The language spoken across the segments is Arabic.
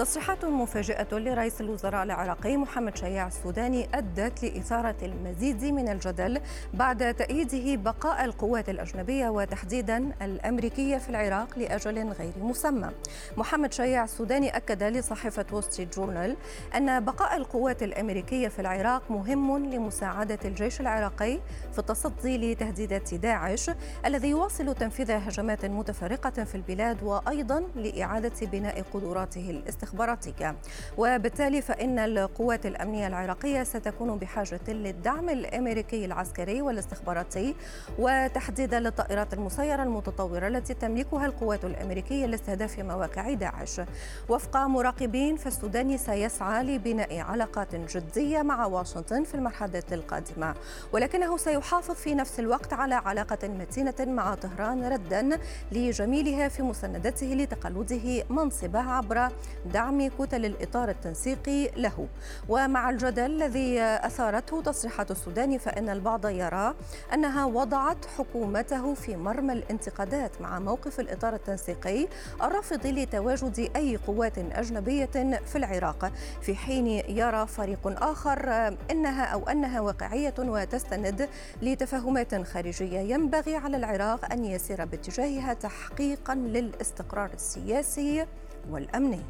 تصريحات مفاجئة لرئيس الوزراء العراقي محمد شياع السوداني أدت لإثارة المزيد من الجدل بعد تأييده بقاء القوات الأجنبية وتحديدا الأمريكية في العراق لأجل غير مسمى. محمد شياع السوداني أكد لصحيفة وستريت جورنال أن بقاء القوات الأمريكية في العراق مهم لمساعدة الجيش العراقي في التصدي لتهديدات داعش الذي يواصل تنفيذ هجمات متفرقة في البلاد وأيضا لإعادة بناء قدراته الاستخبارية الاستخباراتية وبالتالي فإن القوات الأمنية العراقية ستكون بحاجة للدعم الأمريكي العسكري والاستخباراتي وتحديدا للطائرات المسيرة المتطورة التي تملكها القوات الأمريكية لاستهداف مواقع داعش. وفق مراقبين فالسوداني سيسعى لبناء علاقات جدية مع واشنطن في المرحلة القادمة. ولكنه سيحافظ في نفس الوقت على علاقة متينة مع طهران ردا لجميلها في مساندته لتقلده منصبه عبر دعم دعم كتل الإطار التنسيقي له. ومع الجدل الذي أثارته تصريحات السودان فإن البعض يرى أنها وضعت حكومته في مرمى الانتقادات مع موقف الإطار التنسيقي الرافض لتواجد أي قوات أجنبية في العراق في حين يرى فريق آخر إنها أو أنها واقعية وتستند لتفاهمات خارجية. ينبغي على العراق أن يسير باتجاهها تحقيقا للاستقرار السياسي والأمني.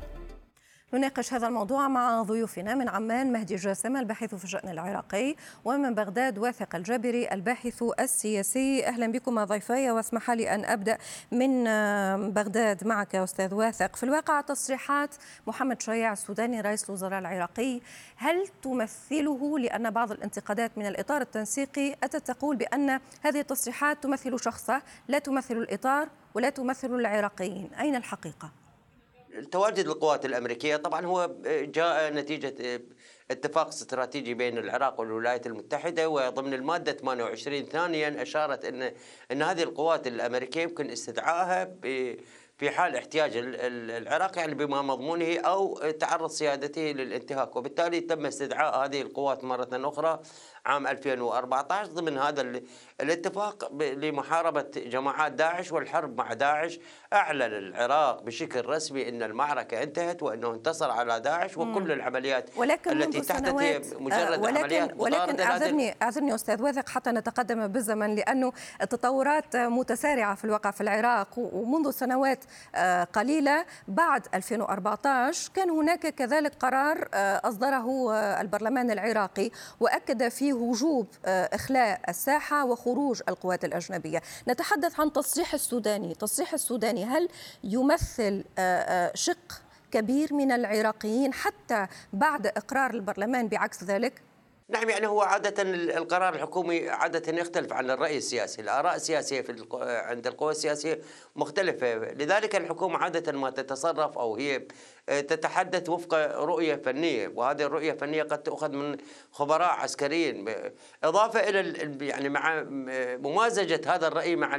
نناقش هذا الموضوع مع ضيوفنا من عمان مهدي جاسم الباحث في الشأن العراقي ومن بغداد واثق الجابري الباحث السياسي. أهلا بكم ضيفي واسمح لي أن أبدأ من بغداد معك أستاذ واثق. في الواقع تصريحات محمد شياع السوداني رئيس الوزراء العراقي هل تمثله؟ لأن بعض الانتقادات من الإطار التنسيقي أتت تقول بأن هذه التصريحات تمثل شخصه لا تمثل الإطار ولا تمثل العراقيين. أين الحقيقة؟ تواجد القوات الأمريكية طبعا هو جاء نتيجة اتفاق استراتيجي بين العراق والولايات المتحدة وضمن المادة 28 ثانيا أشارت إن إن هذه القوات الأمريكية يمكن استدعائها في حال احتياج العراق يعني بما مضمونه أو تعرض سيادته للانتهاك. وبالتالي تم استدعاء هذه القوات مرة أخرى عام 2014 ضمن هذا الاتفاق لمحاربة جماعات داعش والحرب مع داعش. أعلن العراق بشكل رسمي أن المعركة انتهت وأنه انتصر على داعش وكل العمليات ولكن التي هي مجرد ولكن عمليات ولكن أعذرني أعذرني أستاذ واثق حتى نتقدم بالزمن لأنه التطورات متسارعة في الواقع في العراق ومنذ سنوات آه، قليلة. بعد 2014 كان هناك كذلك قرار آه، أصدره آه، البرلمان العراقي وأكد فيه وجوب آه، إخلاء الساحة وخروج القوات الأجنبية نتحدث عن تصريح السوداني تصريح السوداني هل يمثل آه، آه، شق كبير من العراقيين حتى بعد إقرار البرلمان بعكس ذلك؟ نعم يعني هو عادة القرار الحكومي عادة يختلف عن الرأي السياسي، الآراء السياسية في عند القوى السياسية مختلفة، لذلك الحكومة عادة ما تتصرف أو هي تتحدث وفق رؤية فنية، وهذه الرؤية الفنية قد تؤخذ من خبراء عسكريين، إضافة إلى يعني مع ممازجة هذا الرأي مع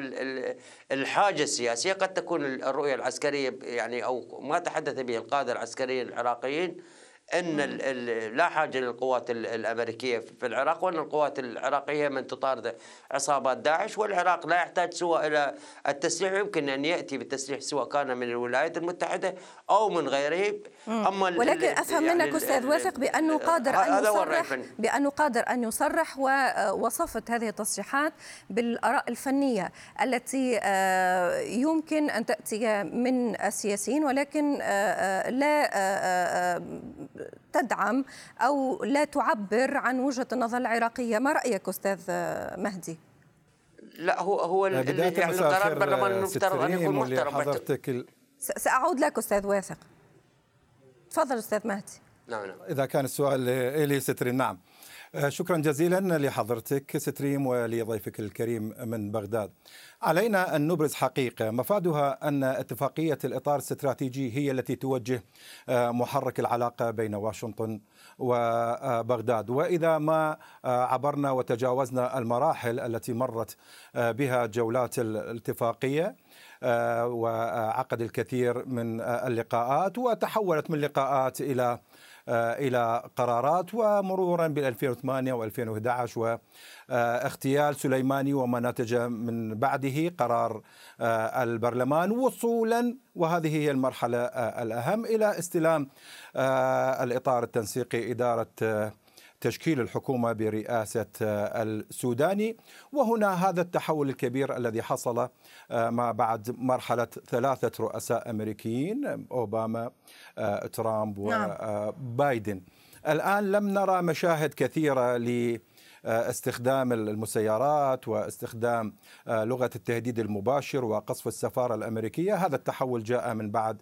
الحاجة السياسية، قد تكون الرؤية العسكرية يعني أو ما تحدث به القادة العسكريين العراقيين أن لا حاجة للقوات الأمريكية في العراق وأن القوات العراقية من تطارد عصابات داعش والعراق لا يحتاج سوى إلى التسليح يمكن أن يأتي بالتسليح سواء كان من الولايات المتحدة أو من غيره. أما ولكن أفهم يعني منك أستاذ واثق بأنه قادر أن يصرح بأنه قادر أن يصرح ووصفت هذه التصريحات بالآراء الفنية التي آه، يمكن أن تأتي من السياسيين ولكن آه، آه، لا تدعم أو لا تعبر عن وجهة النظر العراقية؟ ما رأيك أستاذ مهدي؟ لا هو هو يعني القرار البرلمان المفترض أن يكون محترم سأعود لك أستاذ واثق. تفضل أستاذ مهدي. نعم نعم. إذا كان السؤال إلي ستريم نعم. شكرا جزيلا لحضرتك ستريم ولضيفك الكريم من بغداد. علينا أن نبرز حقيقة مفادها أن اتفاقية الإطار الاستراتيجي هي التي توجه آه، محرك العلاقة بين واشنطن وبغداد وإذا ما آه، عبرنا وتجاوزنا المراحل التي مرت بها جولات الاتفاقية وعقد الكثير من اللقاءات وتحولت من لقاءات إلى إلى قرارات ومرورا بال 2008 و2011 واغتيال سليماني وما نتج من بعده قرار البرلمان وصولا وهذه هي المرحلة الأهم إلى استلام الإطار التنسيقي إدارة تشكيل الحكومة برئاسة السوداني. وهنا هذا التحول الكبير الذي حصل ما بعد مرحلة ثلاثة رؤساء أمريكيين أوباما ترامب وبايدن الآن لم نرى مشاهد كثيرة ل استخدام المسيرات واستخدام لغة التهديد المباشر وقصف السفارة الأمريكية. هذا التحول جاء من بعد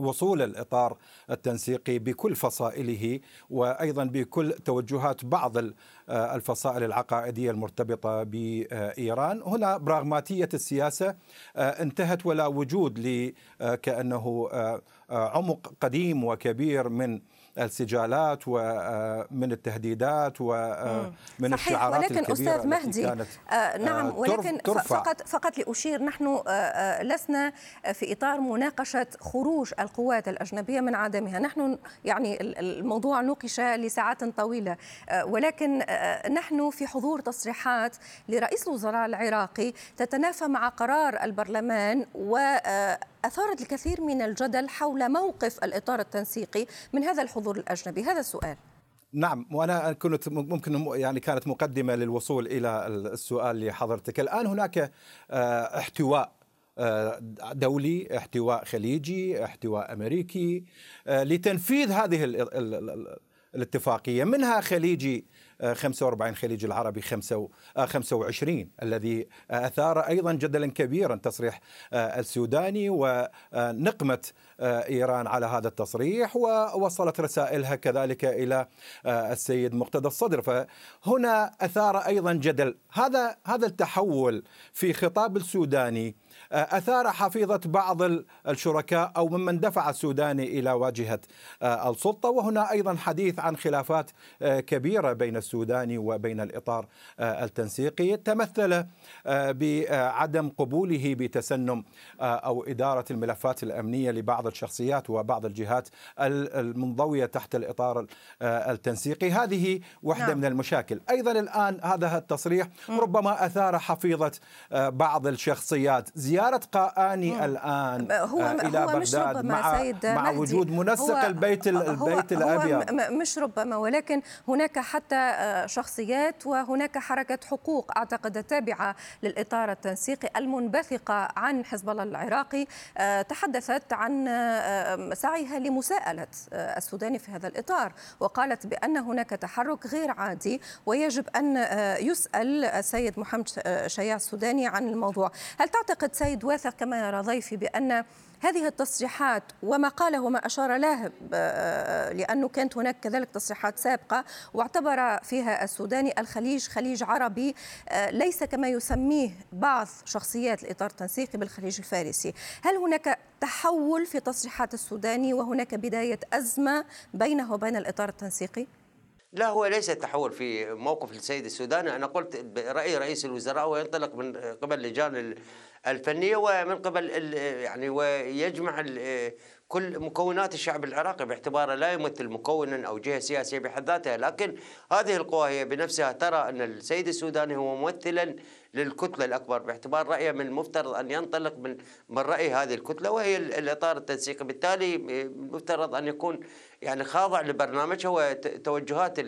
وصول الإطار التنسيقي بكل فصائله وأيضا بكل توجهات بعض الفصائل العقائدية المرتبطة بإيران، هنا براغماتية السياسة انتهت ولا وجود لكانه عمق قديم وكبير من السجالات ومن التهديدات ومن الشعارات ولكن أستاذ مهدي كانت آه نعم ولكن ترفع. فقط فقط لأشير نحن آه لسنا في إطار مناقشة خروج القوات الأجنبية من عدمها، نحن يعني الموضوع نوقش لساعات طويلة آه ولكن آه نحن في حضور تصريحات لرئيس الوزراء العراقي تتنافى مع قرار البرلمان و أثارت الكثير من الجدل حول موقف الإطار التنسيقي من هذا الحضور الأجنبي. هذا السؤال. نعم وأنا كنت ممكن يعني كانت مقدمة للوصول إلى السؤال لحضرتك. الآن هناك احتواء دولي احتواء خليجي احتواء أمريكي لتنفيذ هذه الاتفاقية. منها خليجي 45 خليج العربي 25 الذي أثار أيضا جدلا كبيرا تصريح السوداني ونقمه إيران على هذا التصريح ووصلت رسائلها كذلك إلى السيد مقتدى الصدر. فهنا أثار أيضا جدل. هذا هذا التحول في خطاب السوداني أثار حفيظة بعض الشركاء أو ممن دفع السوداني إلى واجهة السلطة. وهنا أيضا حديث عن خلافات كبيرة بين السوداني وبين الإطار التنسيقي. تمثل بعدم قبوله بتسنم أو إدارة الملفات الأمنية لبعض الشخصيات وبعض الجهات المنضوية تحت الإطار التنسيقي. هذه واحدة نعم. من المشاكل. أيضا الآن هذا التصريح ربما أثار حفيظة بعض الشخصيات. زيارة قاآني مم. الآن هو إلى هو بغداد مش ربما مع سيد مع مهدي. وجود منسق هو البيت البيت هو الأبيض. هو مش ربما ولكن هناك حتى شخصيات وهناك حركة حقوق أعتقد التابعه للإطار التنسيقي المنبثقة عن حزب الله العراقي تحدثت عن سعيها لمساءلة السوداني في هذا الإطار وقالت بأن هناك تحرك غير عادي ويجب أن يسأل السيد محمد شياع السوداني عن الموضوع. هل تعتقد سيد واثق كما يرى ضيفي بأن هذه التصريحات وما قاله وما أشار له لأنه كانت هناك كذلك تصريحات سابقة واعتبر فيها السوداني الخليج خليج عربي ليس كما يسميه بعض شخصيات الإطار التنسيقي بالخليج الفارسي هل هناك تحول في تصريحات السوداني وهناك بداية أزمة بينه وبين الإطار التنسيقي؟ لا هو ليس تحول في موقف السيد السوداني. أنا قلت رأي رئيس الوزراء وينطلق من قبل اللجان الفنية ومن قبل يعني ويجمع كل مكونات الشعب العراقي باعتباره لا يمثل مكونا أو جهة سياسية بحد ذاتها، لكن هذه القوى هي بنفسها ترى أن السيد السوداني هو ممثلا للكتلة الأكبر باعتبار رأيه من المفترض أن ينطلق من من رأي هذه الكتلة وهي الإطار التنسيقي، بالتالي المفترض أن يكون يعني خاضع لبرنامجها وتوجهات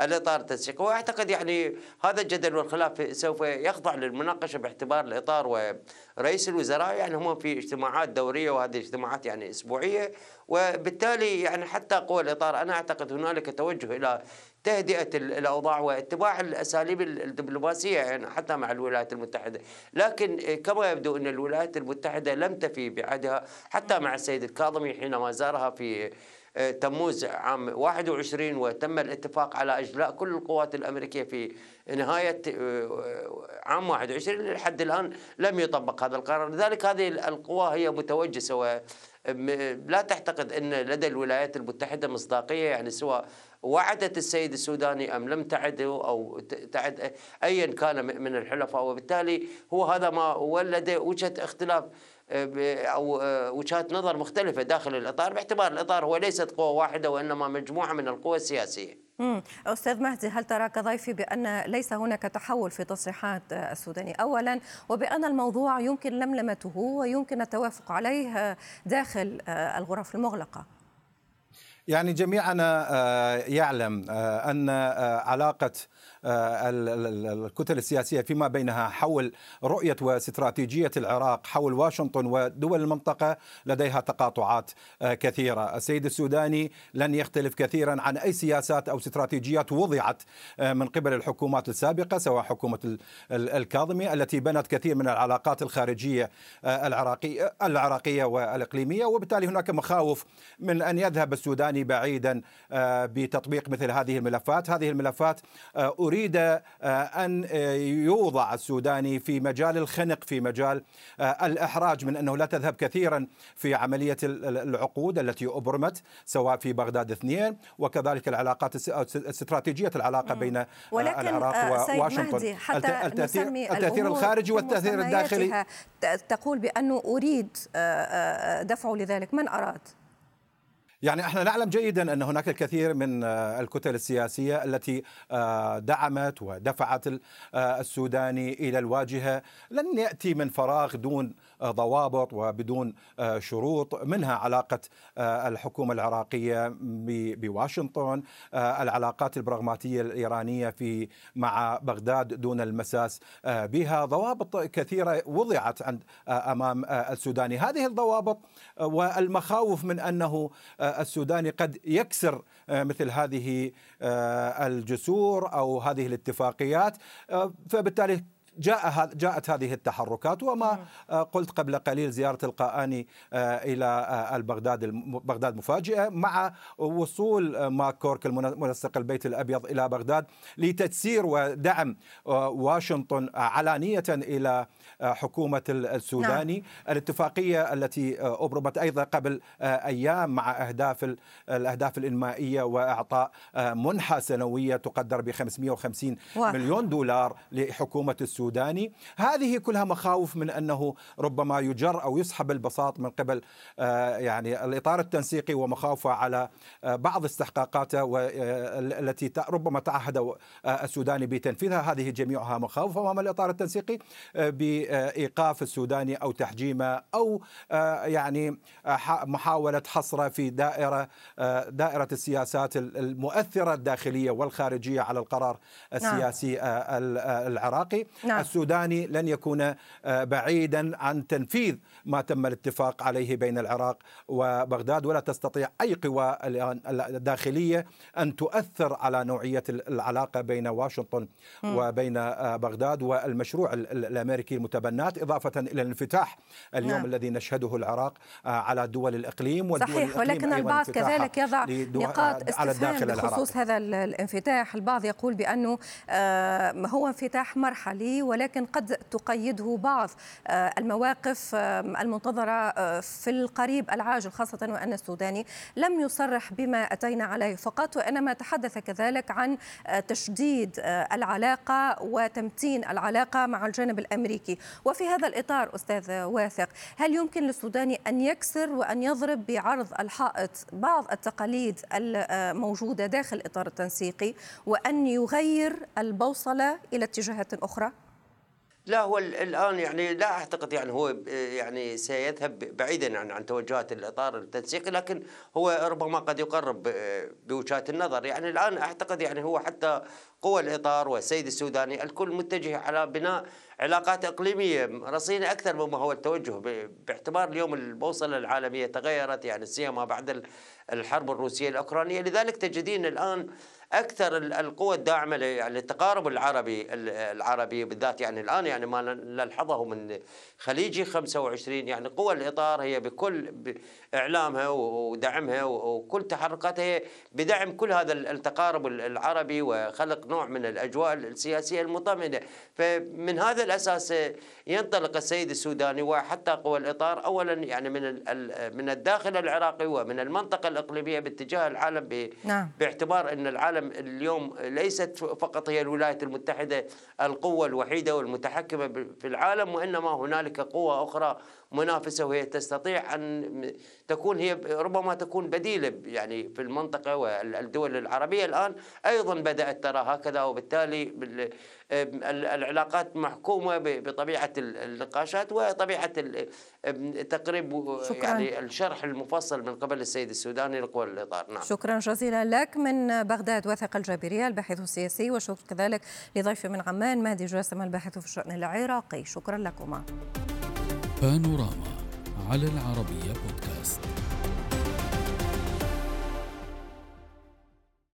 الإطار التنسيقي وأعتقد يعني هذا الجدل والخلاف سوف يخضع للمناقشة باعتبار الإطار ورئيس الوزراء يعني هم في اجتماعات دورية وهذه الاجتماعات يعني أسبوعية وبالتالي يعني حتى قوى الاطار أنا أعتقد هنالك توجه إلى تهدئة الأوضاع واتباع الأساليب الدبلوماسية يعني حتى مع الولايات المتحدة، لكن كما يبدو أن الولايات المتحدة لم تفي بعهدها حتى مع السيد الكاظمي حينما زارها في تموز عام 21 وتم الاتفاق على إجلاء كل القوات الأمريكية في نهاية عام 21 لحد الآن لم يطبق هذا القرار، لذلك هذه القوى هي متوجسة و لا تعتقد أن لدى الولايات المتحدة مصداقية يعني سواء وعدت السيد السوداني أم لم تعده أو تعد ايا كان من الحلفاء. وبالتالي هو هذا ما ولد وجهة اختلاف أو وجهات نظر مختلفة داخل الإطار باعتبار الإطار هو ليست قوة واحدة وإنما مجموعة من القوى السياسية. أستاذ مهدي هل ترى كضيفي بأن ليس هناك تحول في تصريحات السوداني؟ أولا وبأن الموضوع يمكن لملمته ويمكن التوافق عليه داخل الغرف المغلقة. يعني جميعنا آه، يعلم آه، أن آه، علاقة الكتل السياسية فيما بينها حول رؤية واستراتيجية العراق حول واشنطن ودول المنطقة لديها تقاطعات كثيرة. السيد السوداني لن يختلف كثيرا عن أي سياسات أو استراتيجيات وضعت من قبل الحكومات السابقة سواء حكومة الكاظمي التي بنت كثير من العلاقات الخارجية العراقية العراقية والإقليمية وبالتالي هناك مخاوف من أن يذهب السوداني بعيدا بتطبيق مثل هذه الملفات. هذه الملفات أريد آه، أن آه، يوضع السوداني في مجال الخنق في مجال آه، الإحراج من أنه لا تذهب كثيرا في عملية العقود التي أبرمت سواء في بغداد اثنين وكذلك العلاقات استراتيجية العلاقة بين العراق وواشنطن. حتى التأثير, التأثير الخارجي والتأثير الداخلي. تقول بأنه أريد دفعه لذلك. من أراد؟ يعني إحنا نعلم جيدا ان هناك الكثير من آه، الكتل السياسية التي آه، دعمت ودفعت آه، السوداني إلى الواجهة. لن يأتي من فراغ دون ضوابط وبدون شروط. منها علاقة الحكومة العراقية بواشنطن العلاقات البراغماتية الإيرانية في مع بغداد دون المساس بها. ضوابط كثيرة وضعت عند أمام السوداني هذه الضوابط والمخاوف من أنه السوداني قد يكسر آه، مثل هذه آه، الجسور أو هذه الاتفاقيات. آه، فبالتالي جاء جاءت هذه التحركات وما قلت قبل قليل زيارة القاني إلى البغداد بغداد مفاجئة مع وصول ماك كورك المنسق البيت الأبيض إلى بغداد لتجسير ودعم واشنطن علانية إلى حكومة السوداني نعم. الاتفاقية التي أبرمت أيضا قبل أيام مع أهداف الأهداف الإنمائية وإعطاء منحة سنوية تقدر ب 550 واحد. مليون دولار لحكومة السوداني هذه كلها مخاوف من أنه ربما يجر أو يسحب البساط من قبل يعني الإطار التنسيقي ومخاوفه على بعض استحقاقاته التي ربما تعهد السوداني بتنفيذها هذه جميعها مخاوف أمام الإطار التنسيقي ايقاف السوداني أو تحجيمه أو آه، يعني آه، محاولة حصره في دائرة آه، دائرة السياسات المؤثرة الداخلية والخارجية على القرار السياسي نعم. العراقي نعم. السوداني لن يكون بعيدا عن تنفيذ ما تم الاتفاق عليه بين العراق وبغداد. ولا تستطيع أي قوى الداخلية أن تؤثر على نوعية العلاقة بين واشنطن. وبين بغداد والمشروع الأمريكي المتبادل تبنات إضافة إلى الانفتاح اليوم نعم. الذي نشهده العراق آه، على دول الإقليم والدول صحيح الإقليم. ولكن البعض كذلك يضع نقاط استفهام بخصوص هذا الانفتاح. البعض يقول بأنه آه، هو انفتاح مرحلي ولكن قد تقيده بعض آه، المواقف المنتظرة في القريب العاجل خاصة وأن السوداني لم يصرح بما أتينا عليه فقط وإنما تحدث كذلك عن تشديد العلاقة وتمتين العلاقة مع الجانب الأمريكي وفي هذا الإطار أستاذ واثق هل يمكن للسوداني أن يكسر وأن يضرب بعرض الحائط بعض التقاليد الموجودة داخل الإطار التنسيقي وأن يغير البوصلة إلى اتجاهات أخرى؟ لا هو الآن يعني لا أعتقد يعني هو يعني سيذهب بعيدا عن عن توجهات الإطار التنسيقي لكن هو ربما قد يقرب بوجهات النظر. يعني الآن أعتقد يعني هو حتى قوى الإطار والسيد السوداني الكل متجه على بناء علاقات إقليمية رصينة أكثر مما هو التوجه باعتبار اليوم البوصله العالمية تغيرت يعني سيما بعد الحرب الروسية الأوكرانية. لذلك تجدين الآن أكثر القوى الداعمة يعني التقارب العربي العربي بالذات يعني الآن يعني ما نلحظه من خليجي 25 يعني قوى الإطار هي بكل إعلامها ودعمها وكل تحركاتها بدعم كل هذا التقارب العربي وخلق نوع من الأجواء السياسية المطمئنة فمن هذا الأساس ينطلق السيد السوداني وحتى قوى الإطار اولا يعني من من الداخل العراقي ومن المنطقة الإقليمية باتجاه العالم نعم. باعتبار إن العالم العالم اليوم ليست فقط هي الولايات المتحدة القوة الوحيدة والمتحكمة في العالم وإنما هنالك قوة أخرى منافسة وهي تستطيع أن تكون هي ربما تكون بديلة يعني في المنطقة والدول العربية الآن أيضا بدأت ترى هكذا وبالتالي العلاقات محكومة بطبيعة النقاشات وطبيعة تقريب شكرا. يعني الشرح المفصل من قبل السيد السوداني لقوى الإطار نعم. شكرا جزيلا لك من بغداد وثق الجابرية الباحث السياسي وشكرا كذلك لضيف من عمان مهدي جاسم الباحث في الشأن العراقي شكرا لكما بانوراما على العربية. بودكاست